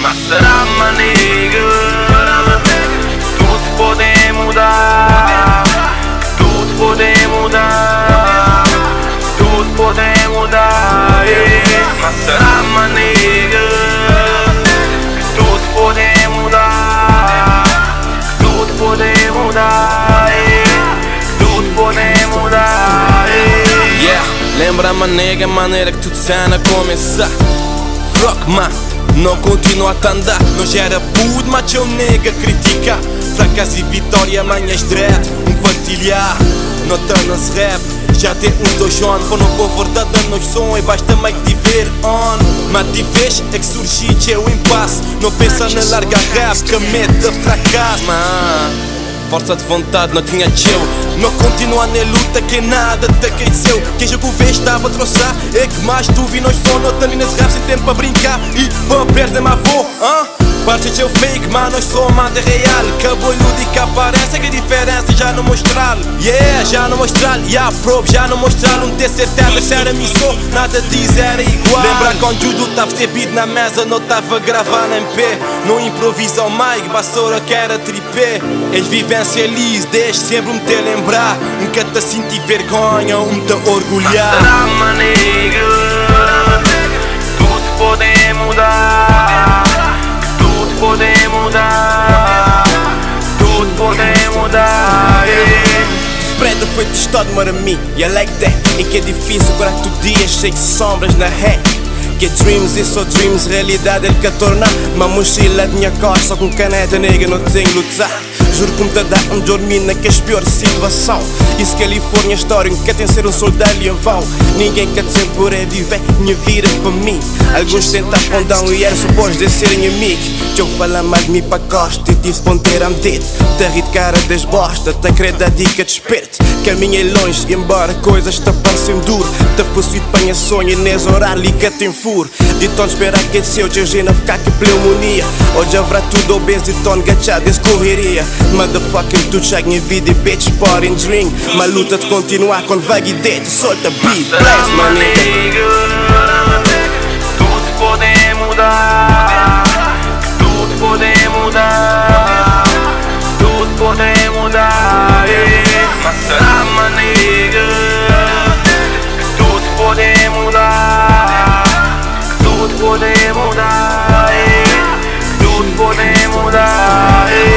Mas será maneiro Tudo pode mudar. Tudo pode mudar. Tudo pode mudar Mas será maneiro Tudo pode mudar. Tudo pode mudar Tudo pode mudar Yeah, lembra a nega, a maneira que tudo cena começar Fuck man, não continua a andar Não gera puto, mas eu nega critica. Fracasso e vitória, manhãs dread Um partilhar, não torna-se rap já tem um dois on, para não pôr verdade nos som E basta mais te ver on. Mas te vês é que surgi, é o impasse Não pensa na larga rap, que medo de fracasso Man. Força de vontade não tinha teu Não continua na luta que nada te aqueceu. Quem jogou vez estava a troçar. É que mais tu vi nós só não terminas rap sem tempo para brincar. E para perder uma boa, hein? Parte de fake, nós somos amante real Que lúdica aparece, que diferença já não mostrar Yeah, já não mostrar, yeah, probe, já não mostrar ter certeza se era missão, nada diz era igual. Lembra quando tudo tava bebido na mesa, não tava gravando em pé Não improvisa o mic, basura que era tripé Eles vivência lisa, desde sempre me te lembrar Nunca te senti vergonha, um te orgulhar Preto foi testado, mano, me, yeah like that. E que é difícil agora tu dias cheio de sombras na ré Que dreams só dreams, realidade ele que torna Uma mochila de minha costa com caneta negra não tenho lutar Juro que me te dá um dormir naquela pior situação. Isso Califórnia é história que tem ser um soldado em vão. Ninguém quer dizer por é viver minha vida para mim. Alguns tentam pondão e era suposto de serem amigos. Que eu falo mais de mim para costa e tive ponteiro a medir Te ri de cara das bosta, te credo a dica de esperto Caminhei longe, embora coisas te parecem duro Te possuído panha sonho e nesse horário liga tem furo. De tão esperar que seu teu gena ficar com pneumonia. Hoje haverá tudo obeso e tão gachado escorreria Motherfucking tu check minha vida e bitch party and drink. Uma luta de continuar com vague dedo Solta beat, blast my pode mudar Tudo pode mudar